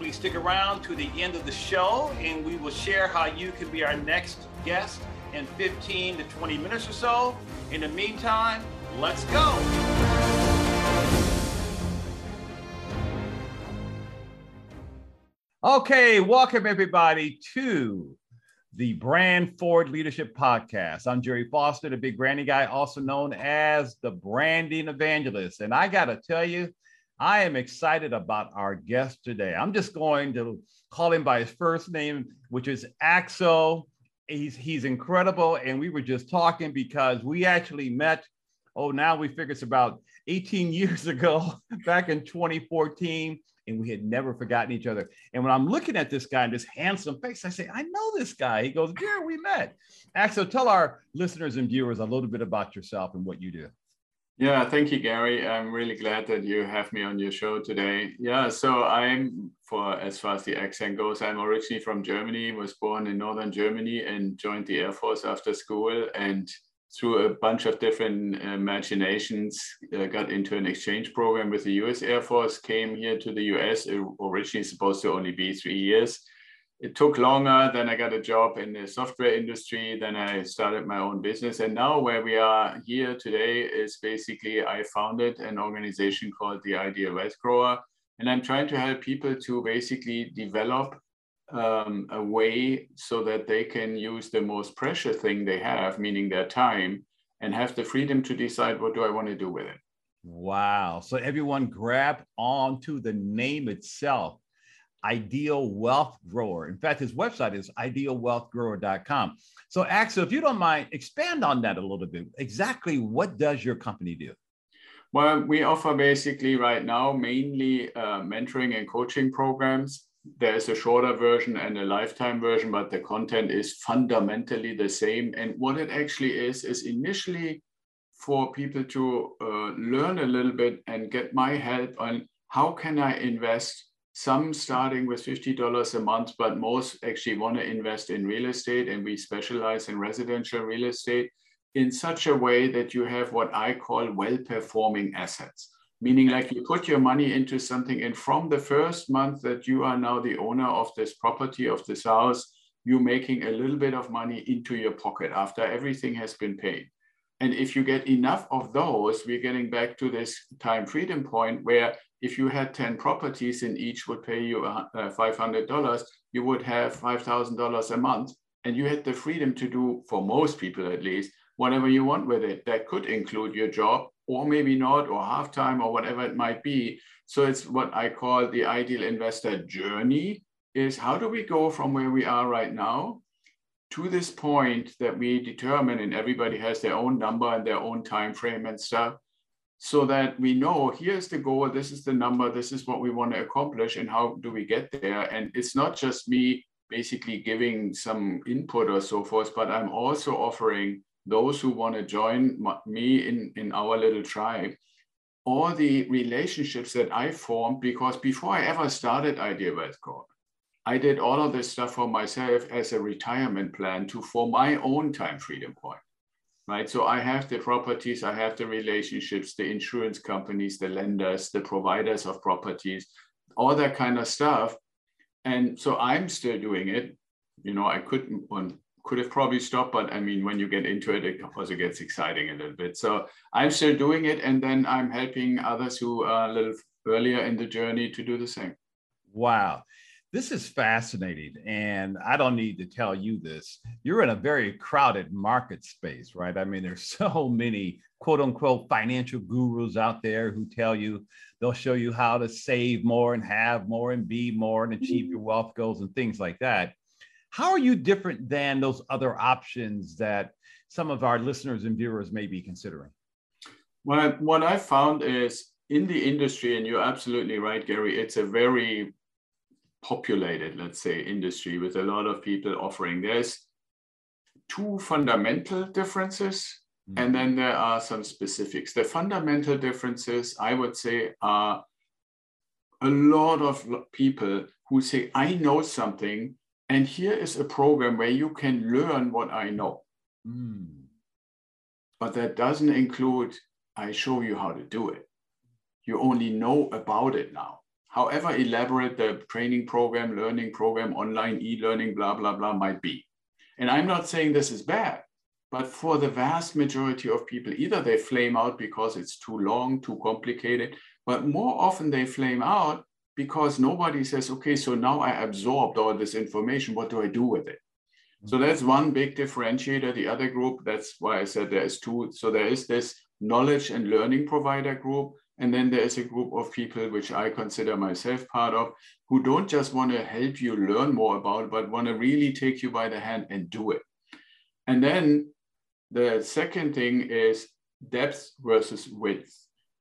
Please stick around to the end of the show and we will share how you can be our next guest in 15 to 20 minutes or so. In the meantime, let's go. Okay, welcome everybody to the Brand Forward Leadership Podcast. I'm Gerry Foster, the big branding guy, also known as the branding evangelist. And I got to tell you, I am excited about our guest today. I'm just going to call him by his first name, which is Axel. He's he's incredible, and we were just talking because we actually met. Oh, now we figure it's about 18 years ago, back in 2014, and we had never forgotten each other. And when I'm looking at this guy and this handsome face, I say, I know this guy. He goes, Yeah, we met. Axel, tell our listeners and viewers a little bit about yourself and what you do. Yeah, thank you, Gary. I'm really glad that you have me on your show today. Yeah, so I'm, for as far as the accent goes, I'm originally from Germany, was born in Northern Germany and joined the Air Force after school. And through a bunch of different imaginations, uh, got into an exchange program with the US Air Force, came here to the US, originally supposed to only be three years it took longer. Then I got a job in the software industry. Then I started my own business. And now, where we are here today is basically I founded an organization called the Ideal Wealth Grower. And I'm trying to help people to basically develop um, a way so that they can use the most precious thing they have, meaning their time, and have the freedom to decide what do I want to do with it. Wow. So everyone grab onto the name itself Ideal Wealth Grower. In fact, his website is idealwealthgrower.com. So, Axel, if you don't mind, expand on that a little bit. Exactly what does your company do? Well, we offer basically right now mainly uh, mentoring and coaching programs. There's a shorter version and a lifetime version, but the content is fundamentally the same. And what it actually is, is initially for people to uh, learn a little bit and get my help on how can I invest some starting with $50 a month, but most actually want to invest in real estate, and we specialize in residential real estate in such a way that you have what I call well performing assets. Meaning, like you put your money into something, and from the first month that you are now the owner of this property, of this house, you're making a little bit of money into your pocket after everything has been paid. And if you get enough of those, we're getting back to this time freedom point where if you had 10 properties and each would pay you $500, uh, you would have $5,000 a month. And you had the freedom to do, for most people at least, whatever you want with it. That could include your job, or maybe not, or half time, or whatever it might be. So it's what I call the ideal investor journey is how do we go from where we are right now to this point that we determine and everybody has their own number and their own time frame and stuff so that we know here's the goal, this is the number, this is what we want to accomplish, and how do we get there? And it's not just me basically giving some input or so forth, but I'm also offering those who want to join me in, in our little tribe all the relationships that I formed because before I ever started Ideal Wealth Grower, I did all of this stuff for myself as a retirement plan to for my own time freedom point right? So I have the properties, I have the relationships, the insurance companies, the lenders, the providers of properties, all that kind of stuff. And so I'm still doing it. You know, I could one could have probably stopped, but I mean, when you get into it, it also gets exciting a little bit. So I'm still doing it, and then I'm helping others who are a little earlier in the journey to do the same. Wow. This is fascinating. And I don't need to tell you this. You're in a very crowded market space, right? I mean, there's so many quote unquote financial gurus out there who tell you they'll show you how to save more and have more and be more and achieve mm-hmm. your wealth goals and things like that. How are you different than those other options that some of our listeners and viewers may be considering? Well, what I found is in the industry, and you're absolutely right, Gary, it's a very populated, let's say, industry with a lot of people offering. There's two fundamental differences, mm-hmm. and then there are some specifics. The fundamental differences, I would say, are a lot of people who say, I know something, and here is a program where you can learn what I know. Mm. But that doesn't include, I show you how to do it. You only know about it now. However elaborate the training program, learning program, online e-learning, blah, blah, blah might be. And I'm not saying this is bad, but for the vast majority of people, either they flame out because it's too long, too complicated, but more often they flame out because nobody says, okay, so now I absorbed all this information. What do I do with it? So mm-hmm. that's one big differentiator. The other group, that's why I said there is two. So there is this knowledge and learning provider group. And then there is a group of people, which I consider myself part of, who don't just want to help you learn more about, but want to really take you by the hand and do it. And then the second thing is depth versus width,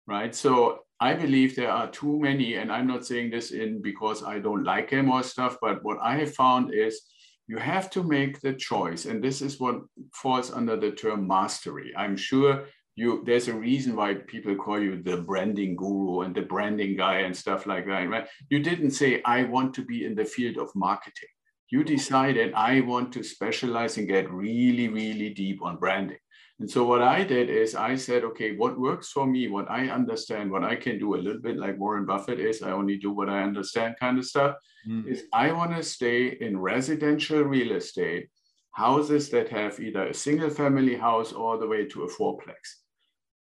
right? So I believe there are too many, and I'm not saying this in because I don't like him or stuff, but what I have found is you have to make the choice. And this is what falls under the term mastery. I'm sure you there's a reason why people call you the branding guru and the branding guy and stuff like that, right? You didn't say, I want to be in the field of marketing. You decided I want to specialize and get really, really deep on branding. And so what I did is I said, okay, what works for me, what I understand, what I can do a little bit like Warren Buffett is, I only do what I understand kind of stuff, mm. is I want to stay in residential real estate, houses that have either a single family house all the way to a fourplex.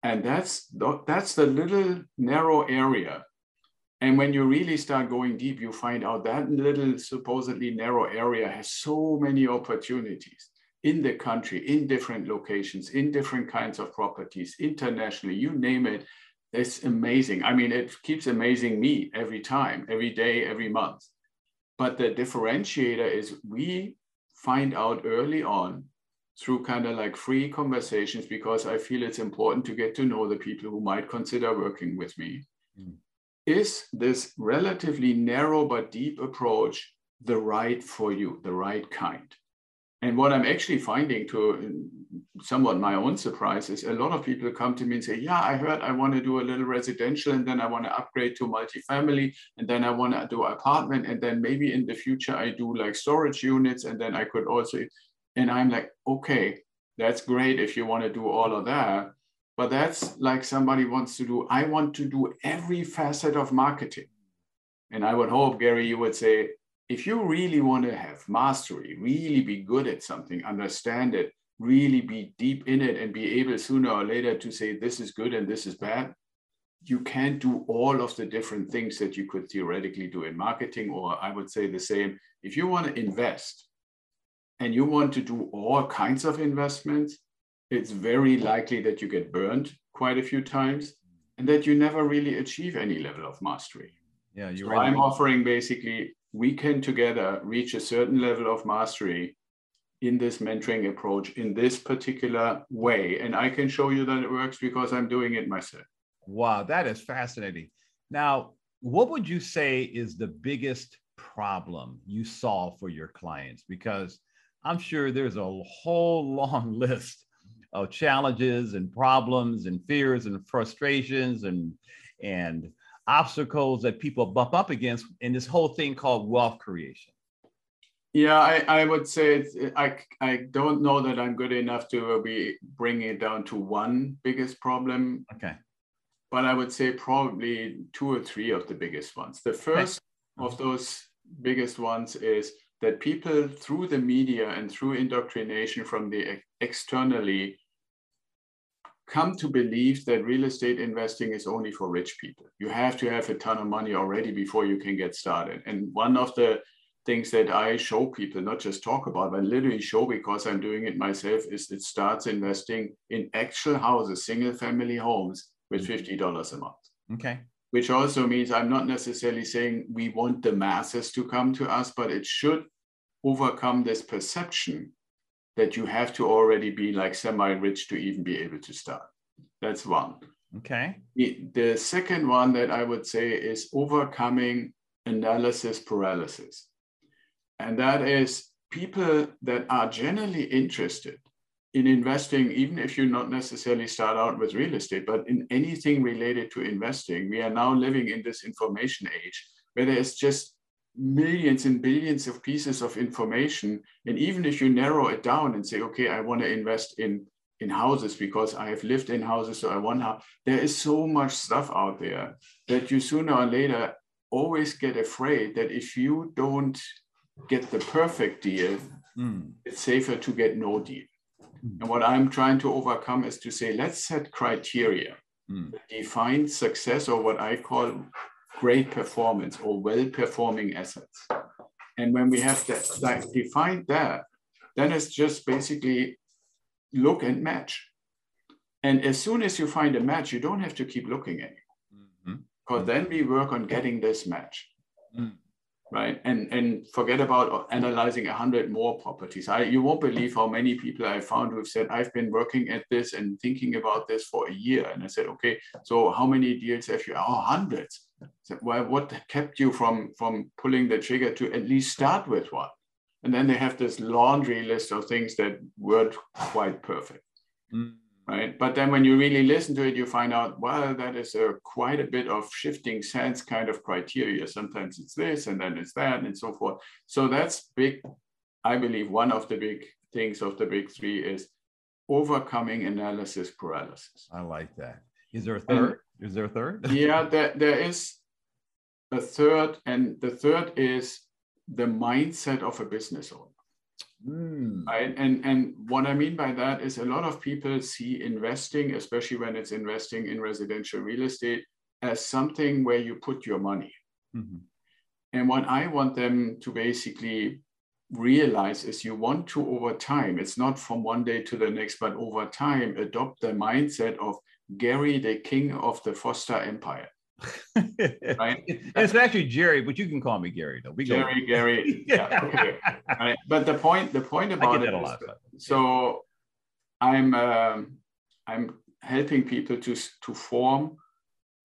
And that's that's the little narrow area. And when you really start going deep, you find out that little supposedly narrow area has so many opportunities in the country, in different locations, in different kinds of properties, internationally, you name it. It's amazing. I mean, it keeps amazing me every time, every day, every month. But the differentiator is we find out early on through kind of like free conversations because I feel it's important to get to know the people who might consider working with me. Mm. Is this relatively narrow but deep approach the right for you, the right kind? And what I'm actually finding to somewhat my own surprise is a lot of people come to me and say, yeah, I heard I want to do a little residential and then I want to upgrade to multifamily and then I want to do apartment and then maybe in the future I do like storage units and then I could also, and I'm like, okay, that's great if you want to do all of that. But that's like somebody wants to do, I want to do every facet of marketing. And I would hope, Gary, you would say, if you really want to have mastery, really be good at something, understand it, really be deep in it, and be able sooner or later to say this is good and this is bad, you can't do all of the different things that you could theoretically do in marketing. Or I would say the same if you want to invest and you want to do all kinds of investments, it's very likely that you get burned quite a few times and that you never really achieve any level of mastery. Yeah, you're so right. I'm offering basically we can together reach a certain level of mastery in this mentoring approach in this particular way. And I can show you that it works because I'm doing it myself. Wow, that is fascinating. Now, what would you say is the biggest problem you solve for your clients? Because I'm sure there's a whole long list of challenges and problems and fears and frustrations and and obstacles that people bump up against in this whole thing called wealth creation? Yeah, I, I would say I, I don't know that I'm good enough to be bringing it down to one biggest problem. Okay. But I would say probably two or three of the biggest ones. The first okay. of those biggest ones is that people through the media and through indoctrination from the externally come to believe that real estate investing is only for rich people. You have to have a ton of money already before you can get started. And one of the things that I show people, not just talk about, but literally show because I'm doing it myself, is it starts investing in actual houses, single family homes with mm-hmm. $50 a month. Okay. Which also means I'm not necessarily saying we want the masses to come to us, but it should overcome this perception that you have to already be like semi-rich to even be able to start. That's one. Okay. The, the second one that I would say is overcoming analysis paralysis. And that is people that are generally interested in investing, even if you not necessarily start out with real estate, but in anything related to investing, we are now living in this information age where there's just millions and billions of pieces of information. And even if you narrow it down and say, okay, I want to invest in, in houses because I have lived in houses, so I want to, there is so much stuff out there that you sooner or later always get afraid that if you don't get the perfect deal, mm. it's safer to get no deal. Mm. And what I'm trying to overcome is to say, let's set criteria mm. define success or what I call great performance or well-performing assets. And when we have that, like defined that, then it's just basically look and match. And as soon as you find a match, you don't have to keep looking anymore. Because mm-hmm. then we work on getting this match. Mm right? And and forget about analyzing a hundred more properties. I you won't believe how many people I found who've said I've been working at this and thinking about this for a year. And I said, okay, so how many deals have you? Oh, hundreds. said, well, what kept you from from pulling the trigger to at least start with one? And then they have this laundry list of things that weren't quite perfect. Mm right? But then when you really listen to it, you find out, well, that is a quite a bit of shifting sense kind of criteria. Sometimes it's this and then it's that and so forth. So that's big, I believe one of the big things of the big three is overcoming analysis paralysis. I like that. Is there a third? And, is there a third? yeah, there, there is a third, and the third is the mindset of a business owner. Mm. Right? And, and what I mean by that is a lot of people see investing, especially when it's investing in residential real estate, as something where you put your money. Mm-hmm. And what I want them to basically realize is you want to, over time, it's not from one day to the next, but over time, adopt the mindset of Gary, the king of the Foster Empire right? it's actually Gerry, but you can call me Gary though. We Gerry, go. Gary. Yeah. Okay. right. But the point, the point about it, is, so I'm um, I'm helping people to to form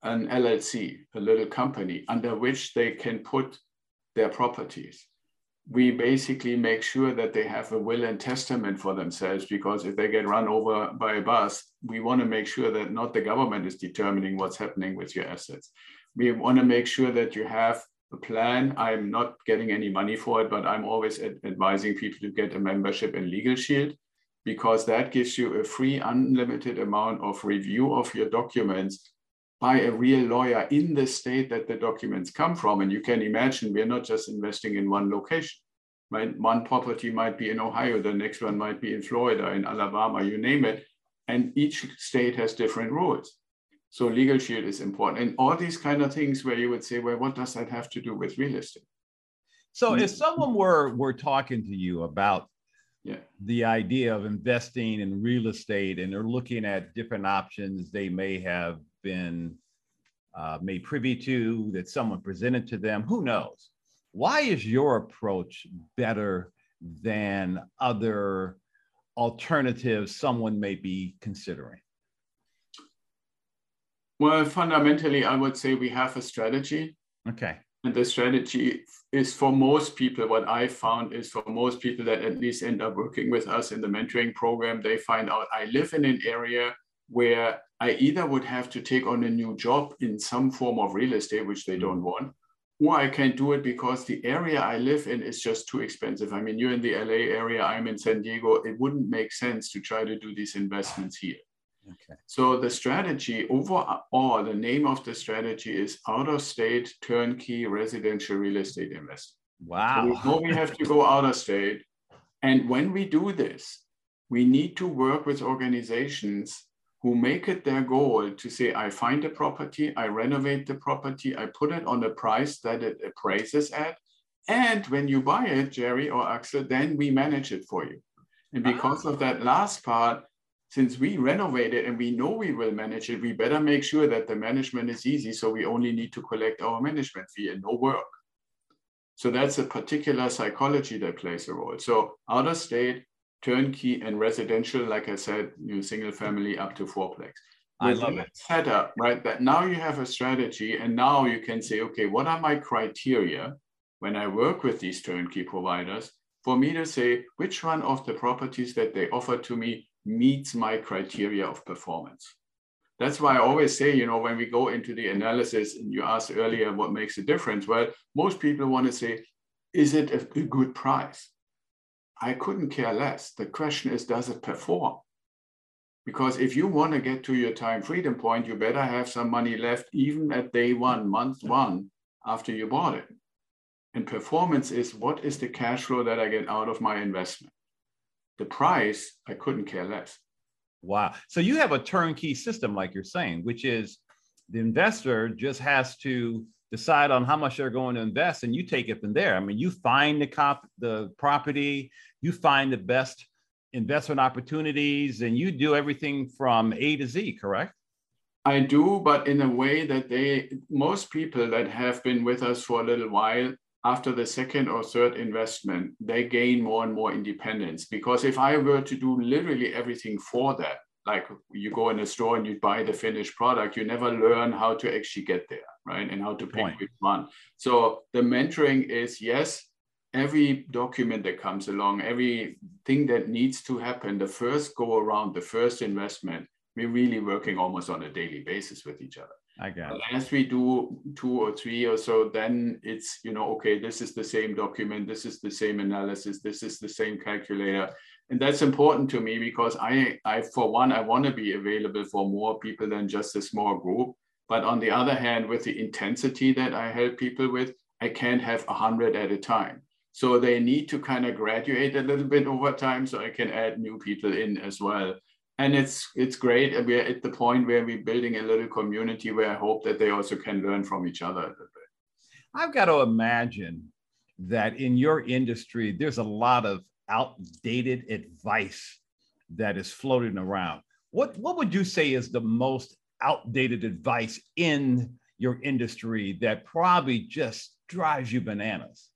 an LLC, a little company under which they can put their properties we basically make sure that they have a will and testament for themselves because if they get run over by a bus, we want to make sure that not the government is determining what's happening with your assets. We want to make sure that you have a plan. I'm not getting any money for it, but I'm always ad- advising people to get a membership in Legal Shield because that gives you a free, unlimited amount of review of your documents by a real lawyer in the state that the documents come from. And you can imagine we're not just investing in one location. Right? One property might be in Ohio, the next one might be in Florida, in Alabama, you name it. And each state has different rules. So legal shield is important. And all these kind of things where you would say, well, what does that have to do with real estate? So if mm. someone were were talking to you about yeah. the idea of investing in real estate and they're looking at different options they may have been uh, made privy to, that someone presented to them, who knows? Why is your approach better than other alternatives someone may be considering? Well, fundamentally, I would say we have a strategy. Okay. And the strategy is for most people, what I found is for most people that at least end up working with us in the mentoring program, they find out I live in an area where I either would have to take on a new job in some form of real estate, which they mm. don't want, or I can't do it because the area I live in is just too expensive. I mean, you're in the LA area, I'm in San Diego. It wouldn't make sense to try to do these investments here. Okay. So the strategy overall, the name of the strategy is out of state turnkey residential real estate investing. Wow. So we know we have to go out of state. And when we do this, we need to work with organizations who make it their goal to say, I find a property, I renovate the property, I put it on the price that it appraises at. And when you buy it, Gerry or Axel, then we manage it for you. And ah. because of that last part, since we renovate it and we know we will manage it, we better make sure that the management is easy. So we only need to collect our management fee and no work. So that's a particular psychology that plays a role. So out of state, turnkey and residential, like I said, new single family up to fourplex. I love it. Setup, right? That now you have a strategy, and now you can say, okay, what are my criteria when I work with these turnkey providers for me to say which one of the properties that they offer to me meets my criteria of performance? That's why I always say, you know, when we go into the analysis, and you asked earlier what makes a difference. Well, most people want to say, is it a good price? I couldn't care less. The question is, does it perform? Because if you want to get to your time freedom point, you better have some money left, even at day one, month one, after you bought it. And performance is what is the cash flow that I get out of my investment? The price, I couldn't care less. Wow. So you have a turnkey system, like you're saying, which is the investor just has to decide on how much they're going to invest and you take it from there. I mean, you find the cop the property, you find the best investment opportunities, and you do everything from A to Z, correct? I do, but in a way that they most people that have been with us for a little while after the second or third investment, they gain more and more independence. Because if I were to do literally everything for them, like you go in a store and you buy the finished product, you never learn how to actually get there, right? And how to pick Point. which one. So the mentoring is yes, every document that comes along, everything that needs to happen, the first go around, the first investment, we're really working almost on a daily basis with each other. I got it. As we do two or three or so, then it's, you know, okay, this is the same document, this is the same analysis, this is the same calculator. And that's important to me because I, I for one, I want to be available for more people than just a small group. But on the other hand, with the intensity that I help people with, I can't have a hundred at a time. So they need to kind of graduate a little bit over time so I can add new people in as well and it's it's great we're at the point where we're building a little community where i hope that they also can learn from each other a little bit i've got to imagine that in your industry there's a lot of outdated advice that is floating around what what would you say is the most outdated advice in your industry that probably just drives you bananas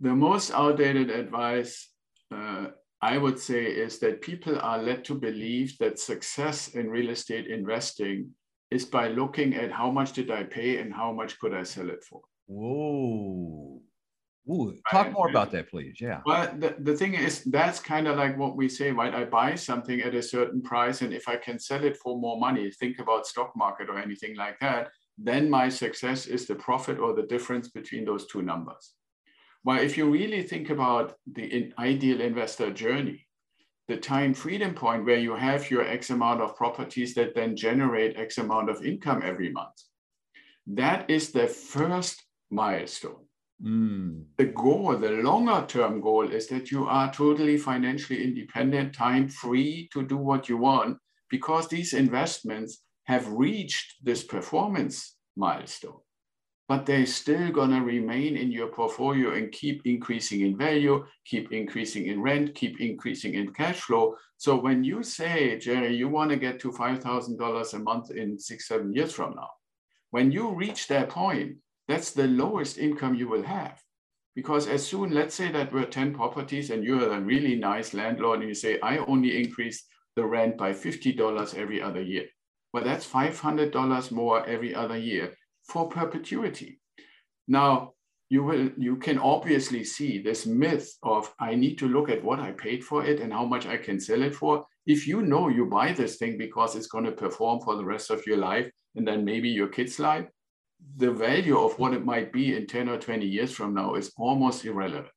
the most outdated advice uh, I would say is that people are led to believe that success in real estate investing is by looking at how much did I pay and how much could I sell it for. Whoa. Ooh, talk right. more about that, please. Yeah. Well, the, the thing is, that's kind of like what we say, right? I buy something at a certain price, and if I can sell it for more money, think about stock market or anything like that, then my success is the profit or the difference between those two numbers. Well, if you really think about the ideal investor journey, the time freedom point where you have your X amount of properties that then generate X amount of income every month, that is the first milestone. Mm. The goal, the longer term goal is that you are totally financially independent, time free to do what you want, because these investments have reached this performance milestone but they're still going to remain in your portfolio and keep increasing in value, keep increasing in rent, keep increasing in cash flow. So when you say, Gerry, you want to get to $5,000 a month in six, seven years from now, when you reach that point, that's the lowest income you will have. Because as soon, let's say that we're 10 properties and you're a really nice landlord and you say, I only increase the rent by $50 every other year. Well, that's $500 more every other year for perpetuity. Now, you will you can obviously see this myth of I need to look at what I paid for it and how much I can sell it for. If you know you buy this thing because it's going to perform for the rest of your life and then maybe your kids' life, the value of what it might be in 10 or 20 years from now is almost irrelevant.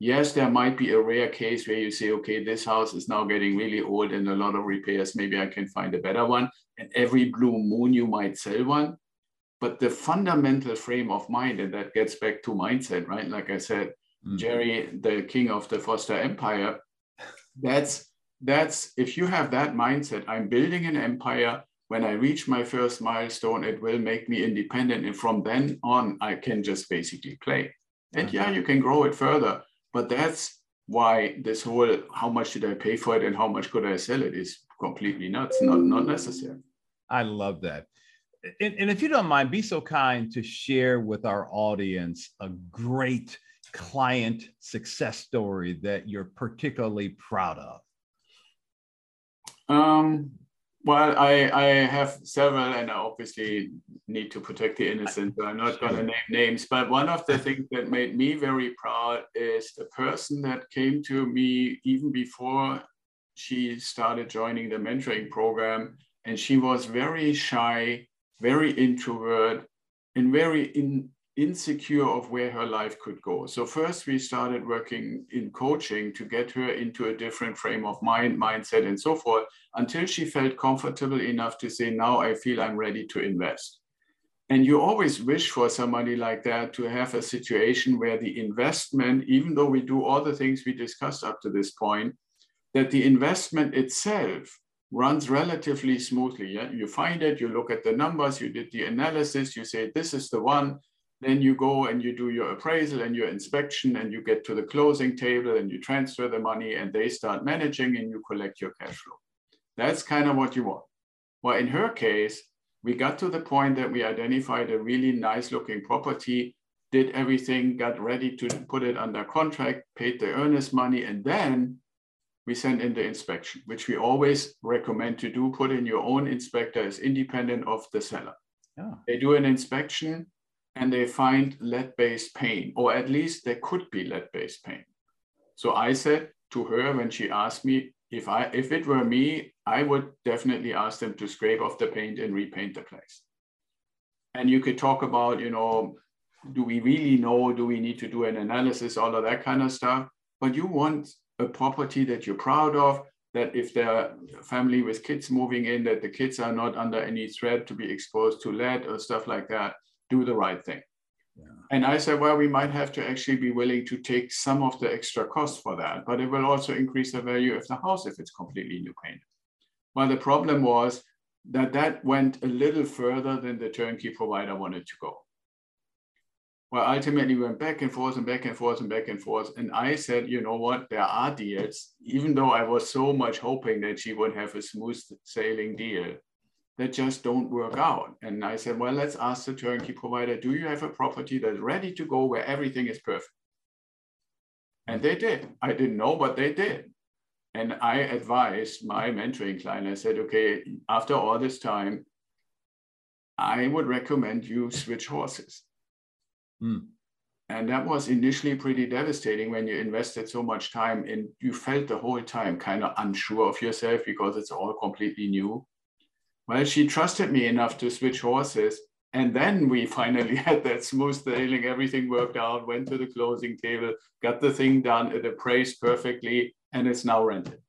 Yes, there might be a rare case where you say, okay, this house is now getting really old and a lot of repairs. Maybe I can find a better one. And every blue moon, you might sell one. But the fundamental frame of mind, and that gets back to mindset, right? Like I said, mm-hmm. Gerry, the king of the Foster Empire, that's that's if you have that mindset, I'm building an empire. When I reach my first milestone, it will make me independent. And from then on, I can just basically play. And yeah, you can grow it further. But that's why this whole how much did I pay for it and how much could I sell it is completely nuts, not, not necessary. I love that and, and if you don't mind, be so kind to share with our audience a great client success story that you're particularly proud of. Um, Well, I, I have several, and I obviously need to protect the innocent, so I'm not going to name names. But one of the things that made me very proud is the person that came to me even before she started joining the mentoring program, and she was very shy, very introvert, and very in, insecure of where her life could go. So first we started working in coaching to get her into a different frame of mind, mindset, and so forth, until she felt comfortable enough to say, now I feel I'm ready to invest. And you always wish for somebody like that to have a situation where the investment, even though we do all the things we discussed up to this point, that the investment itself runs relatively smoothly. Yeah? You find it, you look at the numbers, you did the analysis, you say, this is the one, then you go and you do your appraisal and your inspection and you get to the closing table and you transfer the money and they start managing and you collect your cash flow. That's kind of what you want. Well, in her case, we got to the point that we identified a really nice looking property, did everything, got ready to put it under contract, paid the earnest money, and then we sent in the inspection, which we always recommend to do. Put in your own inspector as independent of the seller. Yeah. They do an inspection, and they find lead-based paint, or at least there could be lead-based paint. So I said to her when she asked me if I if it were me, I would definitely ask them to scrape off the paint and repaint the place. And you could talk about, you know, do we really know? Do we need to do an analysis? All of that kind of stuff. But you want a property that you're proud of, that if there are family with kids moving in, that the kids are not under any threat to be exposed to lead or stuff like that do the right thing. Yeah. And I said, well, we might have to actually be willing to take some of the extra cost for that, but it will also increase the value of the house if it's completely new painted. Well, the problem was that that went a little further than the turnkey provider wanted to go. Well, ultimately we went back and forth and back and forth and back and forth. And I said, you know what, there are deals, even though I was so much hoping that she would have a smooth sailing deal that just don't work out. And I said, well, let's ask the turnkey provider, do you have a property that's ready to go where everything is perfect? And they did. I didn't know, but they did. And I advised my mentoring client, I said, okay, after all this time, I would recommend you switch horses. Mm. And that was initially pretty devastating when you invested so much time and you felt the whole time kind of unsure of yourself because it's all completely new. Well, she trusted me enough to switch horses. And then we finally had that smooth sailing. Everything worked out, went to the closing table, got the thing done, it appraised perfectly, and it's now rented.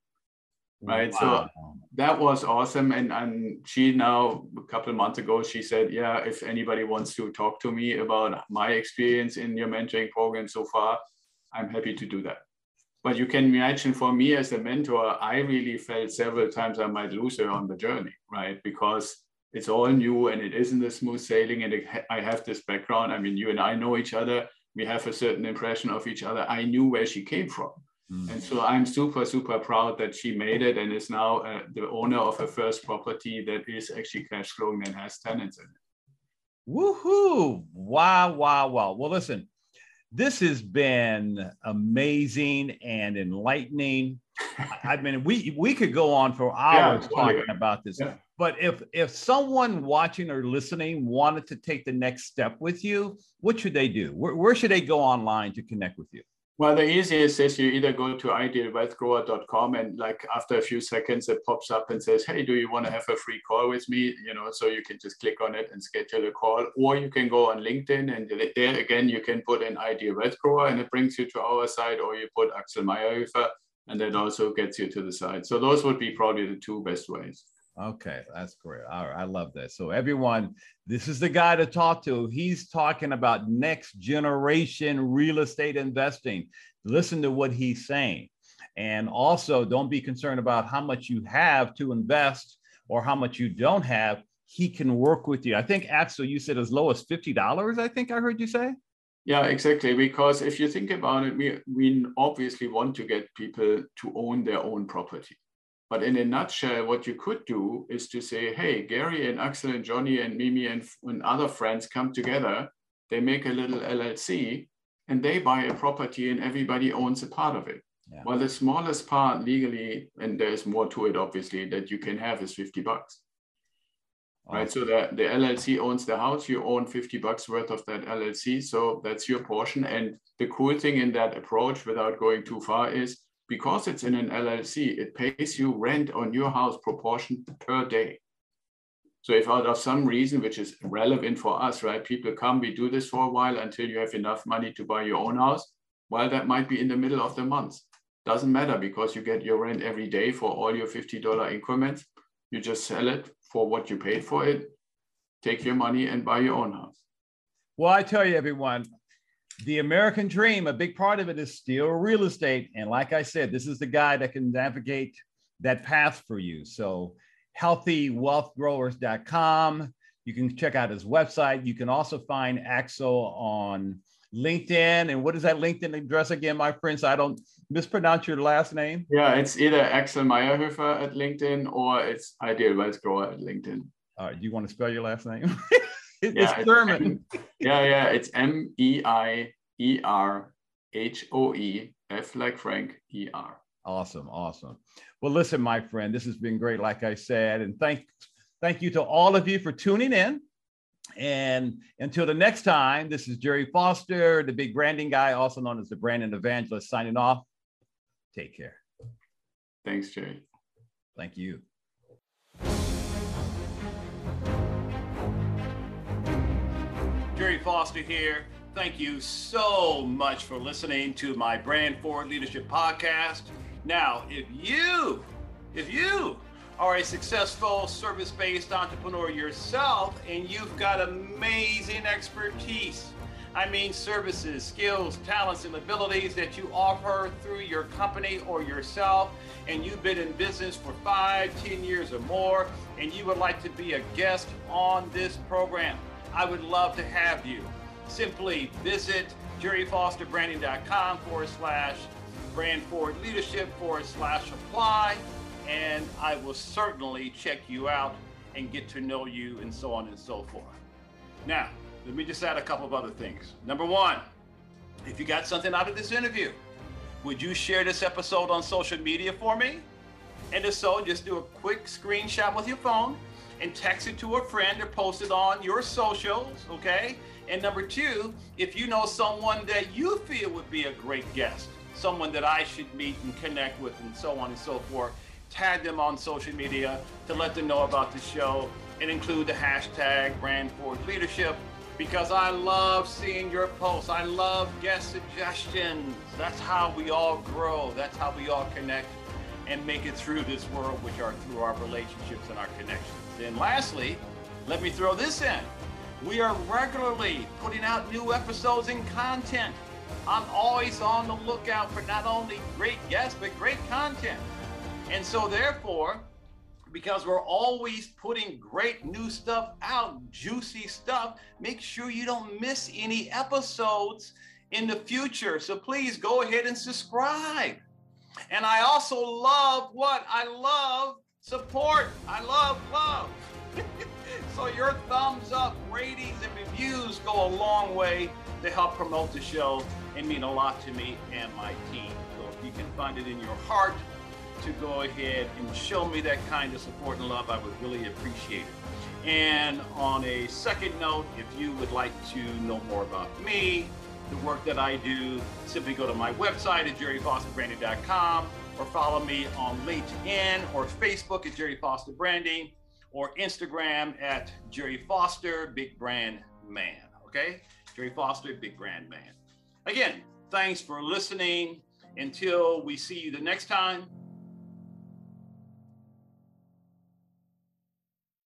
Right. Wow. So that was awesome. And, and she now, a couple months ago, she said, Yeah, if anybody wants to talk to me about my experience in your mentoring program so far, I'm happy to do that. But you can imagine for me as a mentor, I really felt several times I might lose her on the journey, right? Because it's all new and it isn't a smooth sailing. And it, I have this background. I mean, you and I know each other. We have a certain impression of each other. I knew where she came from. Mm. And so I'm super, super proud that she made it and is now uh, the owner of a first property that is actually cash flowing and has tenants in it. Woohoo! Wow, wow, wow. Well, listen, this has been amazing and enlightening. I mean, we we could go on for hours yeah, talking yeah. about this. Yeah. But if if someone watching or listening wanted to take the next step with you, what should they do? Where, where should they go online to connect with you? Well, the easiest is you either go to idealwealthgrower.com and like after a few seconds, it pops up and says, Hey, do you want to have a free call with me? You know, so you can just click on it and schedule a call. Or you can go on LinkedIn and there again, you can put in Ideal Wealth Grower and it brings you to our site, or you put Axel Meierhoefer and that also gets you to the site. So those would be probably the two best ways. Okay, that's great. All right, I love that. So everyone, this is the guy to talk to. He's talking about next generation real estate investing. Listen to what he's saying. And also don't be concerned about how much you have to invest or how much you don't have. He can work with you. I think Axel, you said as low as $50, I think I heard you say. Yeah, exactly. Because if you think about it, we, we obviously want to get people to own their own property but in a nutshell, what you could do is to say, hey, Gary and Axel and Johnny and Mimi and, and other friends come together, they make a little LLC and they buy a property and everybody owns a part of it. Yeah. Well, the smallest part legally, and there's more to it, obviously, that you can have is 50 bucks. Right. So the, the LLC owns the house, you own 50 bucks worth of that LLC. So that's your portion. And the cool thing in that approach, without going too far, is because it's in an LLC, it pays you rent on your house proportion per day. So if out of some reason, which is relevant for us, right, people come, we do this for a while until you have enough money to buy your own house, well, that might be in the middle of the month. Doesn't matter because you get your rent every day for all your $50 increments. You just sell it for what you paid for it, take your money and buy your own house. Well, I tell you, everyone, the American dream, a big part of it is still real estate. And like I said, this is the guy that can navigate that path for you. So, healthywealthgrowers.com. You can check out his website. You can also find Axel on LinkedIn. And what is that LinkedIn address again, my friends? I don't mispronounce your last name. Yeah, it's either Axel Meierhoefer at LinkedIn or it's Ideal Wealth Grower at LinkedIn. All right, do you want to spell your last name? it's yeah, German. It's, yeah, yeah, it's M E I E R H O E F like Frank E R. Awesome, awesome. Well, listen, my friend, this has been great, like I said, and thank thank you to all of you for tuning in. And until the next time, this is Gerry Foster, the big branding guy, also known as the branding evangelist, signing off. Take care. Thanks, Gerry. Thank you. Foster here. Thank you so much for listening to my Brand Forward Leadership podcast. Now, if you, if you are a successful service based entrepreneur yourself and you've got amazing expertise. I mean, services, skills, talents, and abilities that you offer through your company or yourself, and you've been in business for five, ten years or more, and you would like to be a guest on this program. I would love to have you. Simply visit gerryfosterbranding.com forward slash brand forward leadership forward slash apply and I will certainly check you out and get to know you and so on and so forth. Now, let me just add a couple of other things. Number one, if you got something out of this interview, would you share this episode on social media for me? And if so, just do a quick screenshot with your phone and text it to a friend or post it on your socials, okay? And number two, if you know someone that you feel would be a great guest, someone that I should meet and connect with, and so on and so forth, tag them on social media to let them know about the show and include the hashtag brand forward leadership because I love seeing your posts. I love guest suggestions. That's how we all grow. That's how we all connect and make it through this world, which are through our relationships and our connections. And lastly, let me throw this in. We are regularly putting out new episodes and content. I'm always on the lookout for not only great guests, but great content. And so, therefore, because we're always putting great new stuff out, juicy stuff, make sure you don't miss any episodes in the future. So please go ahead and subscribe. And I also love what? I love support. I love love. so your thumbs up, ratings, and reviews go a long way to help promote the show and mean a lot to me and my team. So if you can find it in your heart, to go ahead and show me that kind of support and love, I would really appreciate it. And on a second note, if you would like to know more about me, the work that I do, simply go to my website at gerryfosterbranding.com or follow me on LinkedIn or Facebook at Gerry Foster Branding or Instagram at Gerry Foster Big Brand Man. Okay? Gerry Foster Big Brand Man. Again, thanks for listening. Until we see you the next time,